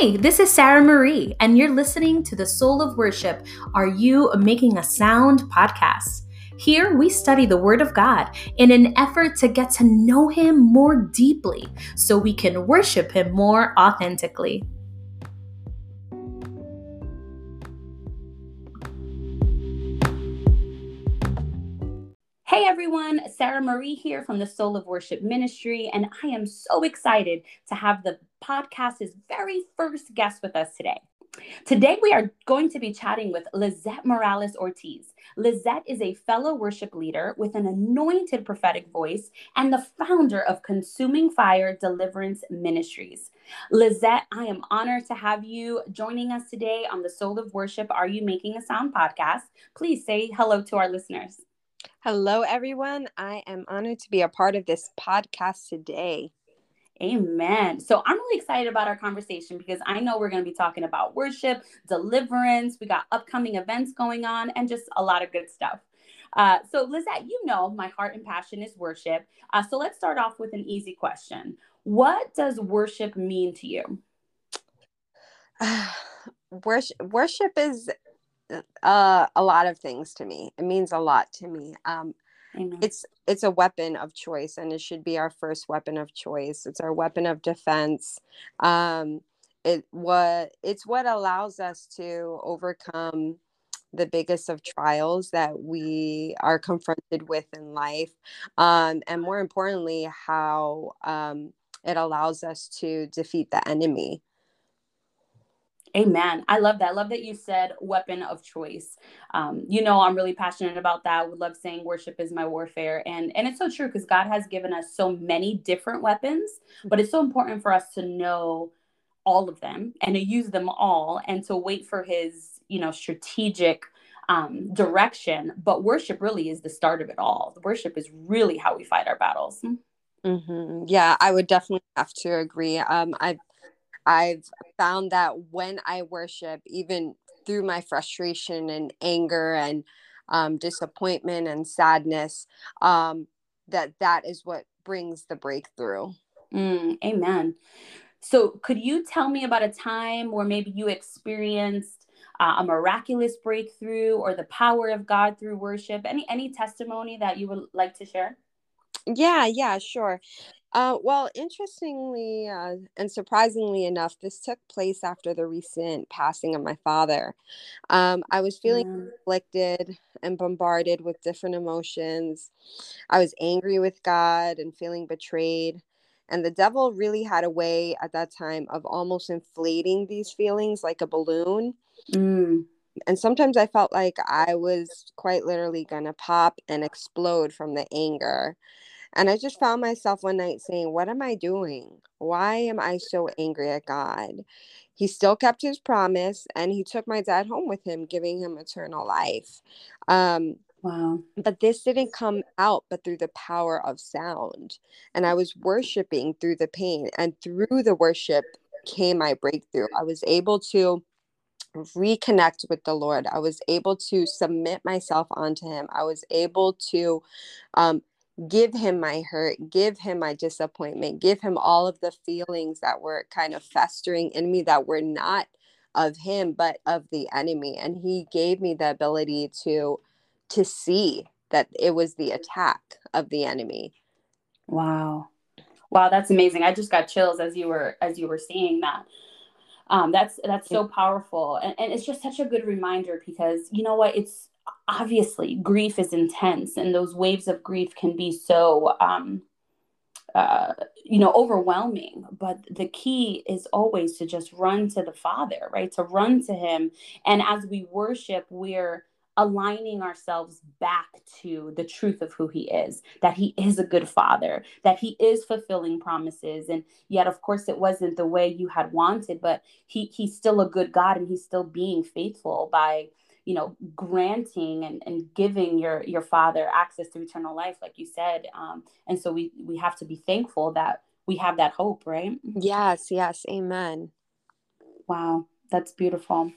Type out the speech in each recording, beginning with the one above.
Hi, this is Sarah Marie, and you're listening to the Soul of Worship Are You Making a Sound podcast. Here we study the Word of God in an effort to get to know Him more deeply so we can worship Him more authentically. Hey everyone, Sarah Marie here from the Soul of Worship Ministry, and I am so excited to have the podcast's very first guest with us today. Today, we are going to be chatting with Lizette Morales Ortiz. Lizette is a fellow worship leader with an anointed prophetic voice and the founder of Consuming Fire Deliverance Ministries. Lizette, I am honored to have you joining us today on the Soul of Worship Are You Making a Sound podcast. Please say hello to our listeners. Hello, everyone. I am honored to be a part of this podcast today. Amen. So I'm really excited about our conversation because I know we're going to be talking about worship, deliverance. We got upcoming events going on and just a lot of good stuff. Uh, so, Lizette, you know my heart and passion is worship. Uh, so let's start off with an easy question. What does worship mean to you? worship, worship is uh, a lot of things to me. It means a lot to me. Um, It's it's a weapon of choice, and it should be our first weapon of choice. It's our weapon of defense. Um, it what it's what allows us to overcome the biggest of trials that we are confronted with in life, um, and more importantly, how um, it allows us to defeat the enemy. Amen. I love that. I love that you said weapon of choice. Um, you know, I'm really passionate about that. I would love saying worship is my warfare. And and it's so true because God has given us so many different weapons, but it's so important for us to know all of them and to use them all and to wait for his, you know, strategic um, direction. But worship really is the start of it all. Worship is really how we fight our battles. Mm-hmm. Yeah, I would definitely have to agree. Um, I've I've found that when I worship, even through my frustration and anger and um, disappointment and sadness, um, that that is what brings the breakthrough. Mm, amen. So, could you tell me about a time where maybe you experienced uh, a miraculous breakthrough or the power of God through worship? Any any testimony that you would like to share? Yeah, yeah, sure. Uh, well, interestingly uh, and surprisingly enough, this took place after the recent passing of my father. Um, I was feeling mm. conflicted and bombarded with different emotions. I was angry with God and feeling betrayed. And the devil really had a way at that time of almost inflating these feelings like a balloon. Mm. And sometimes I felt like I was quite literally going to pop and explode from the anger. And I just found myself one night saying, What am I doing? Why am I so angry at God? He still kept his promise and he took my dad home with him, giving him eternal life. Um, Wow. But this didn't come out but through the power of sound. And I was worshiping through the pain. And through the worship came my breakthrough. I was able to reconnect with the Lord. I was able to submit myself onto Him. I was able to um, give him my hurt, give him my disappointment, give him all of the feelings that were kind of festering in me that were not of him but of the enemy. And he gave me the ability to to see that it was the attack of the enemy. Wow. Wow that's amazing. I just got chills as you were as you were saying that. Um, that's that's so powerful. And, and it's just such a good reminder because you know what? It's obviously grief is intense and those waves of grief can be so um, uh, you know overwhelming. But the key is always to just run to the father right? To run to him. And as we worship we're aligning ourselves back to the truth of who he is that he is a good father that he is fulfilling promises. And yet of course it wasn't the way you had wanted but he he's still a good god and he's still being faithful by you know granting and, and giving your your father access to eternal life like you said um, and so we we have to be thankful that we have that hope right yes yes amen wow that's beautiful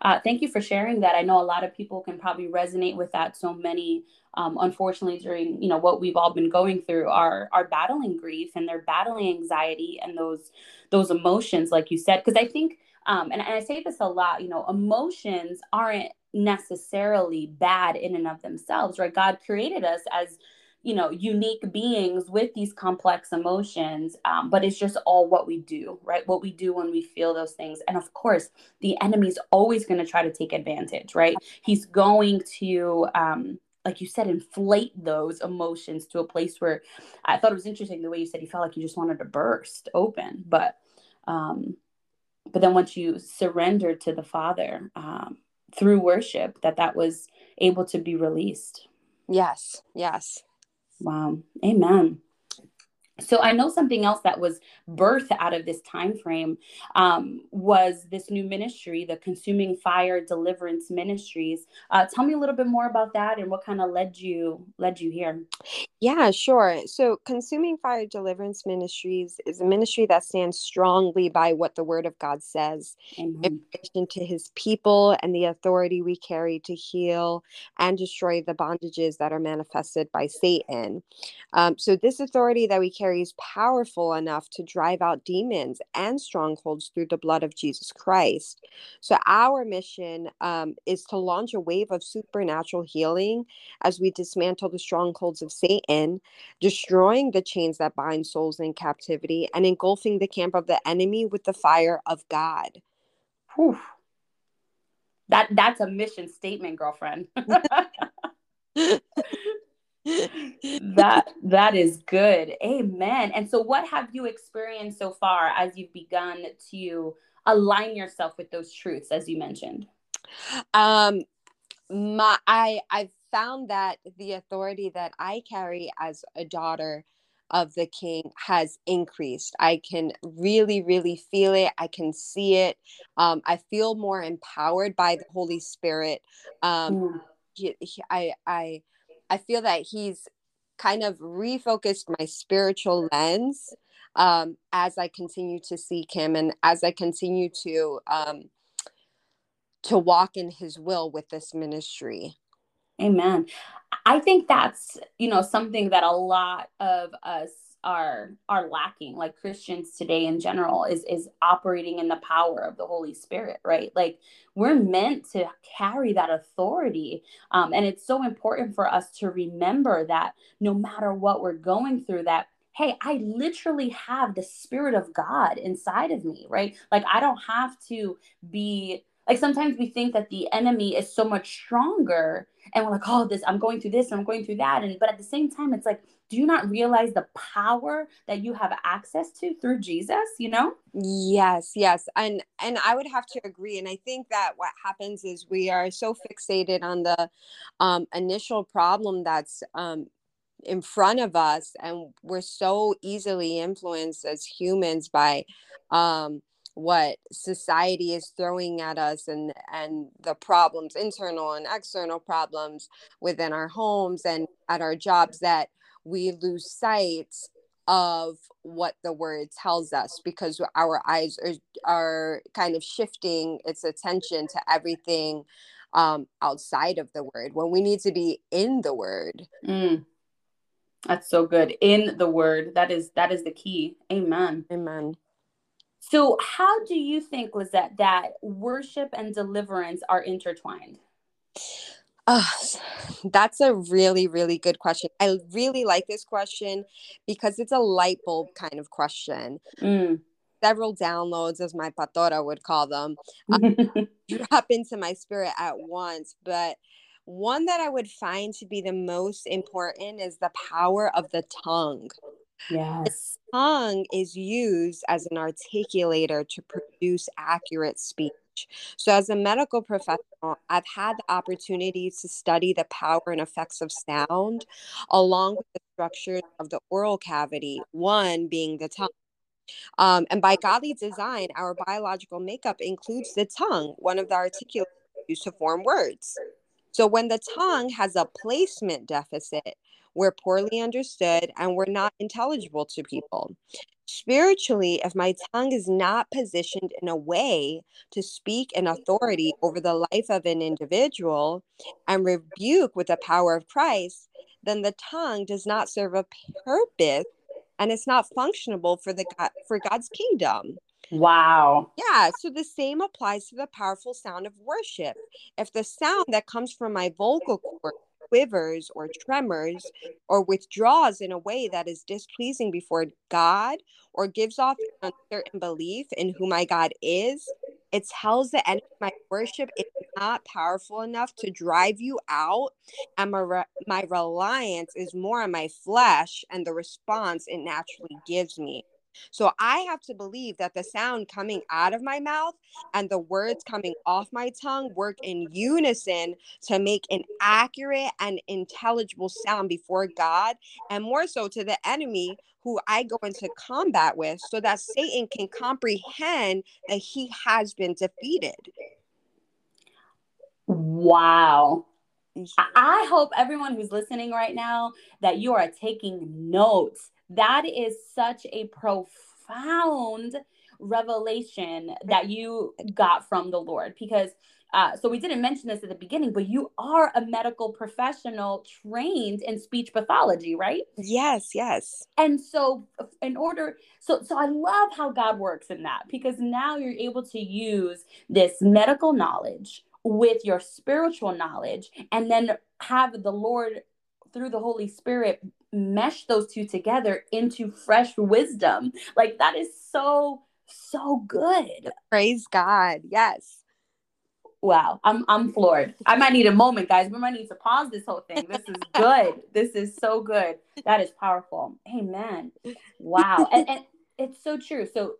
Uh, thank you for sharing that. I know a lot of people can probably resonate with that. So many, um, unfortunately, during you know what we've all been going through, are are battling grief and they're battling anxiety and those those emotions, like you said. Because I think, um, and, and I say this a lot, you know, emotions aren't necessarily bad in and of themselves, right? God created us as you know unique beings with these complex emotions um, but it's just all what we do right? What we do when we feel those things. And of course the enemy's always going to try to take advantage right? He's going to um, like you said inflate those emotions to a place where i thought it was interesting the way you said you felt like you just wanted to burst open but um but then once you surrender to the father um, through worship that that was able to be released yes yes Wow. Amen. So I know something else that was birthed out of this time frame um, was this new ministry, the Consuming Fire Deliverance Ministries. Uh, tell me a little bit more about that and what kind of led you led you here. Yeah, sure. So, Consuming Fire Deliverance Ministries is a ministry that stands strongly by what the Word of God says Amen. in relation to His people and the authority we carry to heal and destroy the bondages that are manifested by Satan. Um, so, this authority that we carry is powerful enough to drive out demons and strongholds through the blood of Jesus Christ. So, our mission um, is to launch a wave of supernatural healing as we dismantle the strongholds of Satan in, destroying the chains that bind souls in captivity, and engulfing the camp of the enemy with the fire of God. Whew. That that's a mission statement, girlfriend. that that is good. Amen. And so what have you experienced so far as you've begun to align yourself with those truths as you mentioned? Um my I I've found that the authority that I carry as a daughter of the king has increased. I can really, really feel it. I can see it. Um, I feel more empowered by the Holy Spirit. Um, mm. he, he, I, I, I feel that he's kind of refocused my spiritual lens um, as I continue to seek him and as I continue to um, to walk in his will with this ministry. Amen. I think that's, you know, something that a lot of us are are lacking like Christians today in general is is operating in the power of the Holy Spirit, right? Like we're meant to carry that authority. Um, and it's so important for us to remember that no matter what we're going through that hey, I literally have the Spirit of God inside of me, right? Like, I don't have to be like sometimes we think that the enemy is so much stronger and we're like oh this i'm going through this i'm going through that. And but at the same time it's like do you not realize the power that you have access to through jesus you know? Yes yes. And and i would have to agree. And i think that what happens is we are so fixated on the um, initial problem that's um, in front of us and we're so easily influenced as humans by um, what society is throwing at us and and the problems internal and external problems within our homes and at our jobs that we lose sight of what the word tells us because our eyes are are kind of shifting its attention to everything um, outside of the word when we need to be in the word. Mm. that's so good. In the word. That is that is the key. Amen. Amen so, how do you think, Lizette, that worship and deliverance are intertwined? Uh, that's a really, really good question. I really like this question because it's a light bulb kind of question. Mm. Several downloads, as my patora would call them, um, drop into my spirit at once. But one that I would find to be the most important is the power of the tongue. Yes. The tongue is used as an articulator to produce accurate speech. So, as a medical professional, I've had the opportunity to study the power and effects of sound along with the structures of the oral cavity, one being the tongue. Um, and by godly design, our biological makeup includes the tongue, one of the articulators used to form words. So, when the tongue has a placement deficit, we're poorly understood, and we're not intelligible to people. Spiritually, if my tongue is not positioned in a way to speak in authority over the life of an individual and rebuke with the power of Christ, then the tongue does not serve a purpose and it's not functionable for the God, for God's kingdom. Wow. Yeah, so the same applies to the powerful sound of worship. If the sound that comes from my vocal cord quivers or tremors or withdraws in a way that is displeasing before God or gives off an uncertain belief in who my God is, it tells the enemy my worship is not powerful enough to drive you out, and my, re- my reliance is more on my flesh and the response it naturally gives me. So I have to believe that the sound coming out of my mouth and the words coming off my tongue work in unison to make an accurate and intelligible sound before God and more so to the enemy who I go into combat with so that Satan can comprehend that he has been defeated. Wow. I hope everyone who's listening right now that you are taking notes that is such a profound revelation that you got from the Lord because uh, so we didn't mention this at the beginning, but you are a medical professional trained in speech pathology, right? Yes, yes. And so, in order, so so I love how God works in that because now you're able to use this medical knowledge with your spiritual knowledge, and then have the Lord through the Holy Spirit mesh those two together into fresh wisdom. Like that is so so good. Praise God. Yes. Wow, I'm I'm floored. I might need a moment, guys. We might need to pause this whole thing. This is good. this is so good. That is powerful. Amen. Wow, and, and it's so true. So,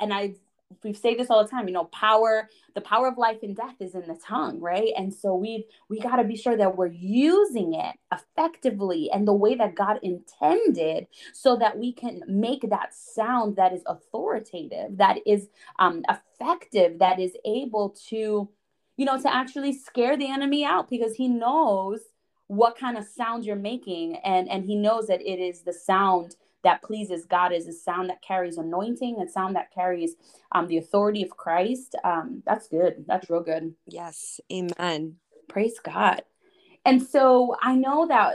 and I've we say this all the time you know power the power of life and death is in the tongue right? And so we've we got to be sure that we're using it effectively and the way that god intended so that we can make that sound that is authoritative that is um, effective that is able to you know to actually scare the enemy out because he knows what kind of sound you're making and and he knows that it is the sound that pleases God is a sound that carries anointing, a sound that carries um, the authority of Christ. Um, that's good. That's real good. Yes. Amen. Praise God. And so I know that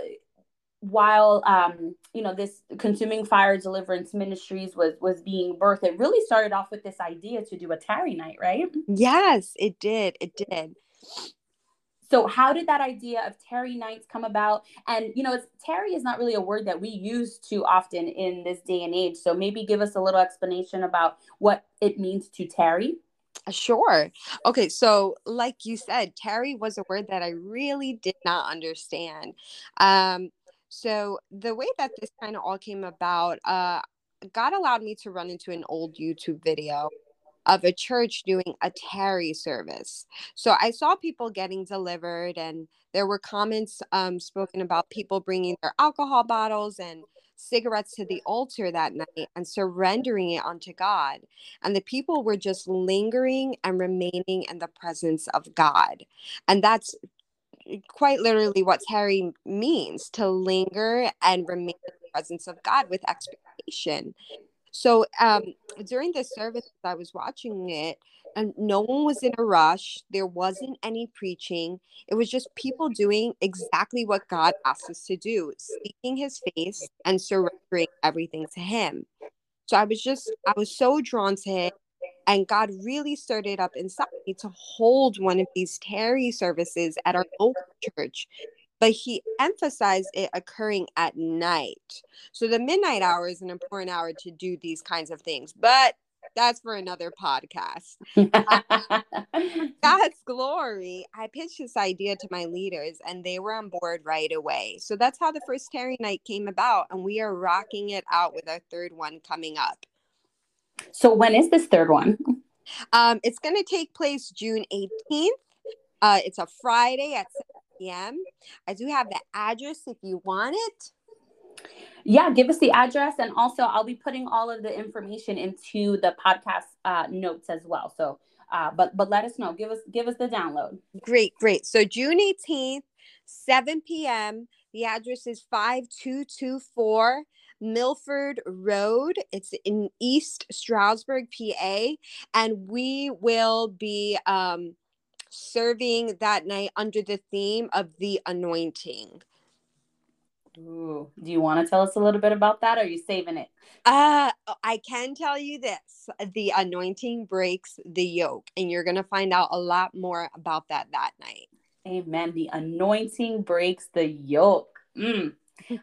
while um, you know this consuming fire deliverance ministries was was being birthed it really started off with this idea to do a tarry night right yes it did it did so how did that idea of tarry nights come about? And you know, it's tarry is not really a word that we use too often in this day and age. So maybe give us a little explanation about what it means to tarry. Sure. Okay. So, like you said, tarry was a word that I really did not understand. Um, so, the way that this kind of all came about, uh, God allowed me to run into an old YouTube video of a church doing a tarry service. So I saw people getting delivered, and there were comments um, spoken about people bringing their alcohol bottles and cigarettes to the altar that night and surrendering it unto God. And the people were just lingering and remaining in the presence of God. And that's quite literally what tarry means to linger and remain in the presence of God with expectation. So um, during the service, I was watching it, and no one was in a rush. There wasn't any preaching. It was just people doing exactly what God asked us to do, seeking His face and surrendering everything to Him. So I was just, I was so drawn to it. And God really stirred it up inside me to hold one of these tarry services at our local church but he emphasized it occurring at night. So the midnight hour is an important hour to do these kinds of things, but that's for another podcast. God's glory. I pitched this idea to my leaders and they were on board right away. So that's how the first tarry night came about. And we are rocking it out with our third one coming up. So when is this third one? Um, it's going to take place June 18th. Uh, it's a Friday at p.m. I do have the address if you want it. Yeah, give us the address, and also I'll be putting all of the information into the podcast uh, notes as well. So, uh, but but let us know. Give us give us the download. Great, great. So June eighteenth, seven p.m. The address is 5224 Milford Road. It's in East Stroudsburg, PA. And we will be um, serving that night under the theme of the anointing. Ooh, do you want to tell us a little bit about that? Or are you saving it? Uh, I can tell you this the anointing breaks the yoke, and you're going to find out a lot more about that that night. Amen. The anointing breaks the yoke. Mm.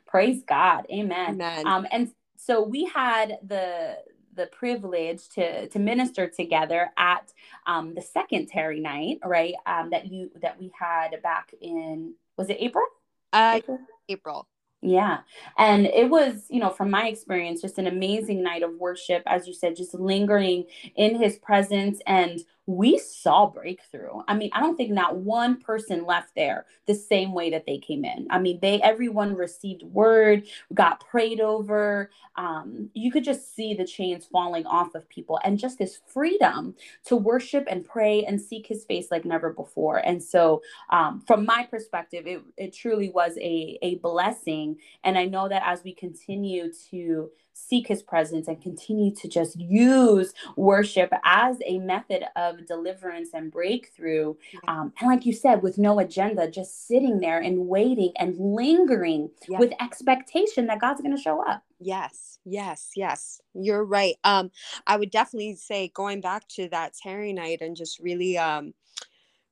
Praise God. Amen. Amen. Um, and so we had the the privilege to to minister together at um, the second tarry night, right? Um, that you that we had back in was it April? Uh, April. April. Yeah. And it was, you know, from my experience, just an amazing night of worship, as you said, just lingering in his presence and we saw breakthrough. I mean, I don't think not one person left there the same way that they came in. I mean, they everyone received word, got prayed over. Um, you could just see the chains falling off of people and just this freedom to worship and pray and seek his face like never before. And so, um, from my perspective, it, it truly was a, a blessing. And I know that as we continue to seek his presence and continue to just use worship as a method of deliverance and breakthrough. Um, and like you said, with no agenda, just sitting there and waiting and lingering yeah. with expectation that God's going to show up. Yes, yes, yes. You're right. Um, I would definitely say going back to that tarry night and just really um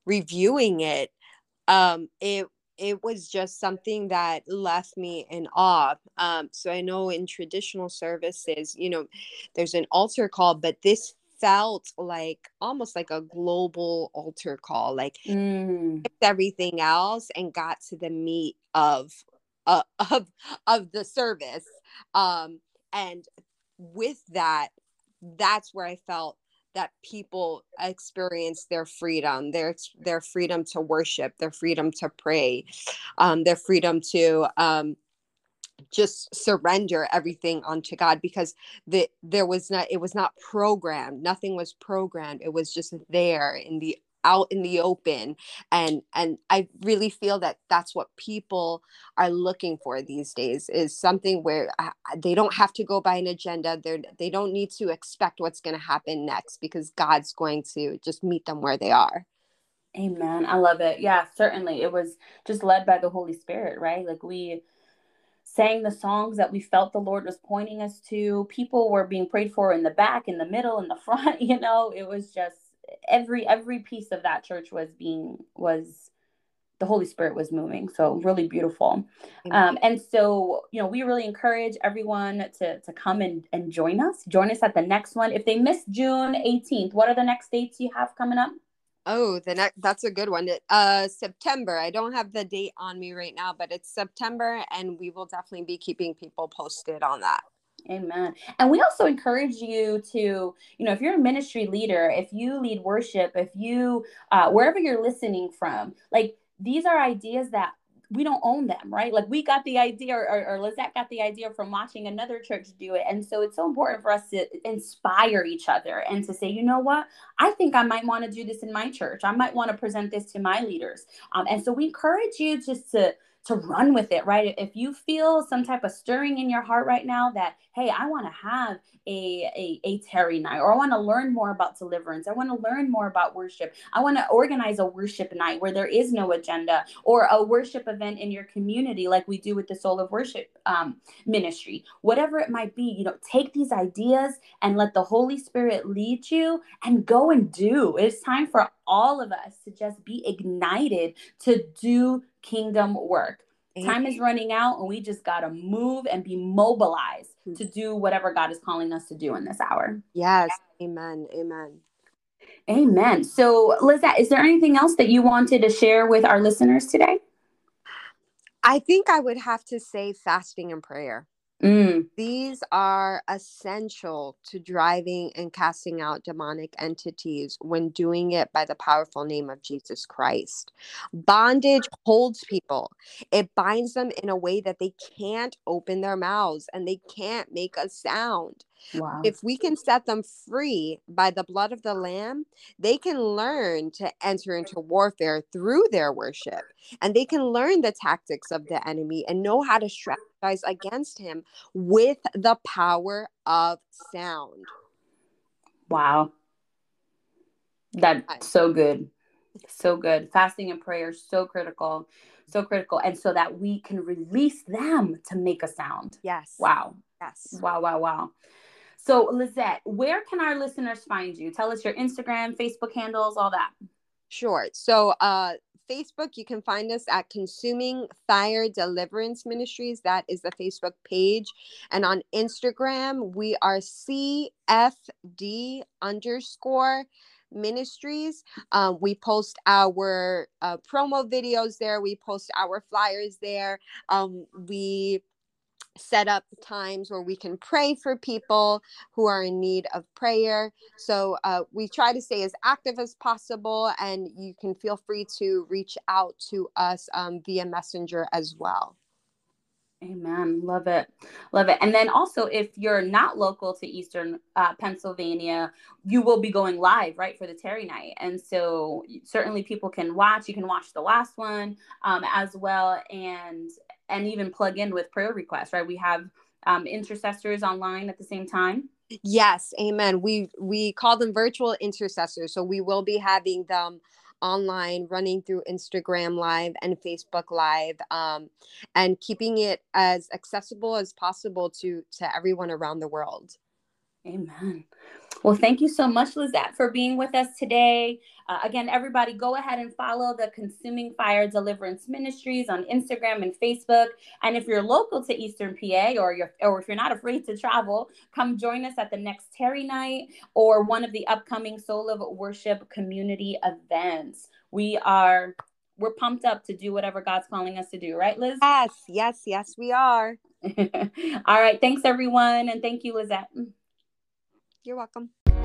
reviewing it, um, it it was just something that left me in awe. Um, so I know in traditional services, you know, there's an altar call, but this felt like almost like a global altar call, like mm. everything else and got to the meat of uh, of of the service. Um, and with that, that's where I felt that people experience their freedom, their their freedom to worship, their freedom to pray, um, their freedom to um, just surrender everything unto God because the there was not it was not programmed. Nothing was programmed. It was just there in the out in the open and and i really feel that that's what people are looking for these days is something where uh, they don't have to go by an agenda they they don't need to expect what's going to happen next because god's going to just meet them where they are. Amen i love it yeah certainly it was just led by the holy spirit right? Like we sang the songs that we felt the lord was pointing us to people were being prayed for in the back in the middle in the front you know it was just every every piece of that church was being was the Holy Spirit was moving. So really beautiful. Um, and so, you know, we really encourage everyone to, to come and, and join us. Join us at the next one. If they miss June 18th, what are the next dates you have coming up? Oh, the next that's a good one. Uh September. I don't have the date on me right now, but it's September and we will definitely be keeping people posted on that. Amen. And we also encourage you to, you know, if you're a ministry leader, if you lead worship, if you, uh, wherever you're listening from, like these are ideas that we don't own them, right? Like we got the idea, or, or, Lizette got the idea from watching another church do it. And so it's so important for us to inspire each other and to say, you know what? I think I might want to do this in my church. I might want to present this to my leaders. Um, and so we encourage you just to to run with it, right? If you feel some type of stirring in your heart right now that, hey, I want to have a, a, a tarry night, or I want to learn more about deliverance, I want to learn more about worship, I want to organize a worship night where there is no agenda, or a worship event in your community like we do with the Soul of Worship um, ministry, whatever it might be, you know, take these ideas and let the Holy Spirit lead you and go and do. It's time for all of us to just be ignited to do kingdom work. Time is running out, and we just got to move and be mobilized hmm. to do whatever God is calling us to do in this hour. Yes. Amen. Amen. Amen. So, Lizette, is there anything else that you wanted to share with our listeners today? I think I would have to say fasting and prayer. Mm. These are essential to driving and casting out demonic entities when doing it by the powerful name of Jesus Christ. Bondage holds people, it binds them in a way that they can't open their mouths and they can't make a sound. Wow. If we can set them free by the blood of the Lamb, they can learn to enter into warfare through their worship and they can learn the tactics of the enemy and know how to strategize against him with the power of sound. Wow. That's so good. So good. Fasting and prayer so critical. So critical. And so that we can release them to make a sound. Yes. Wow. Yes. Wow, wow, wow. So, Lizette, where can our listeners find you? Tell us your Instagram, Facebook handles, all that. Sure. So, uh, Facebook, you can find us at Consuming Fire Deliverance Ministries. That is the Facebook page. And on Instagram, we are CFD underscore ministries. Um, we post our uh, promo videos there, we post our flyers there. Um, we set up times where we can pray for people who are in need of prayer. So uh, we try to stay as active as possible, and you can feel free to reach out to us um, via Messenger as well. Amen. Love it. Love it. And then also, if you're not local to Eastern uh, Pennsylvania, you will be going live, right, for the Tarry Night. And so, certainly, people can watch. You can watch the last one um, as well. And and even plug in with prayer requests, right? We have um, intercessors online at the same time. Yes, amen. We we call them virtual intercessors. So we will be having them online running through Instagram live and Facebook live um, and keeping it as accessible as possible to to everyone around the world. Amen. Well, thank you so much, Lizette, for being with us today. Uh, again, everybody, go ahead and follow the Consuming Fire Deliverance Ministries on Instagram and Facebook. And if you're local to Eastern PA, or you're, or if you're not afraid to travel, come join us at the next Tarry Night or one of the upcoming Soul of Worship community events. We are we're pumped up to do whatever God's calling us to do, right, Liz? Yes, yes, yes, we are. All right. Thanks, everyone. And thank you, Lizette. You're welcome.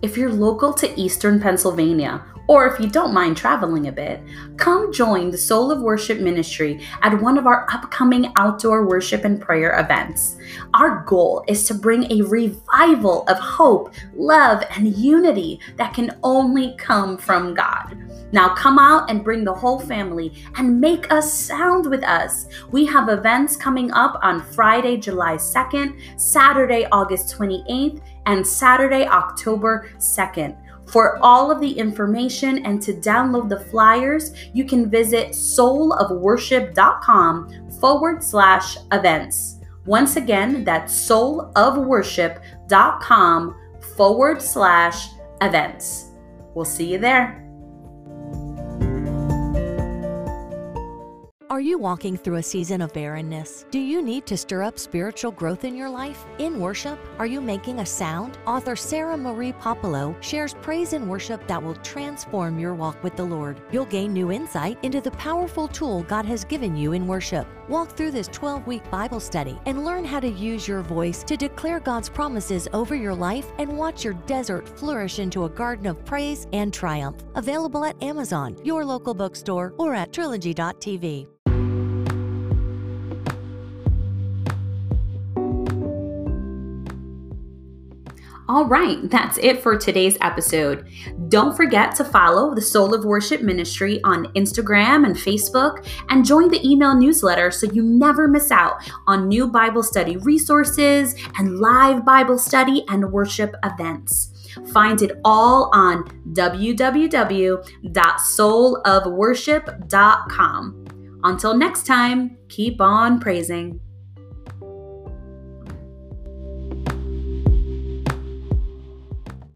If you're local to Eastern Pennsylvania, or if you don't mind traveling a bit, come join the Soul of Worship Ministry at one of our upcoming outdoor worship and prayer events. Our goal is to bring a revival of hope, love, and unity that can only come from God. Now come out and bring the whole family and make a sound with us. We have events coming up on Friday, July 2nd, Saturday, August 28th, and Saturday, October 2nd. For all of the information and to download the flyers, you can visit soulofworship.com forward slash events. Once again, that's soulofworship.com forward slash events. We'll see you there. Are you walking through a season of barrenness? Do you need to stir up spiritual growth in your life? In worship, are you making a sound? Author Sarah Marie Popolo shares praise and worship that will transform your walk with the Lord. You'll gain new insight into the powerful tool God has given you in worship. Walk through this 12 week Bible study and learn how to use your voice to declare God's promises over your life and watch your desert flourish into a garden of praise and triumph. Available at Amazon, your local bookstore, or at trilogy.tv. All right, that's it for today's episode. Don't forget to follow the Soul of Worship Ministry on Instagram and Facebook and join the email newsletter so you never miss out on new Bible study resources and live Bible study and worship events. Find it all on www.soulofworship.com. Until next time, keep on praising.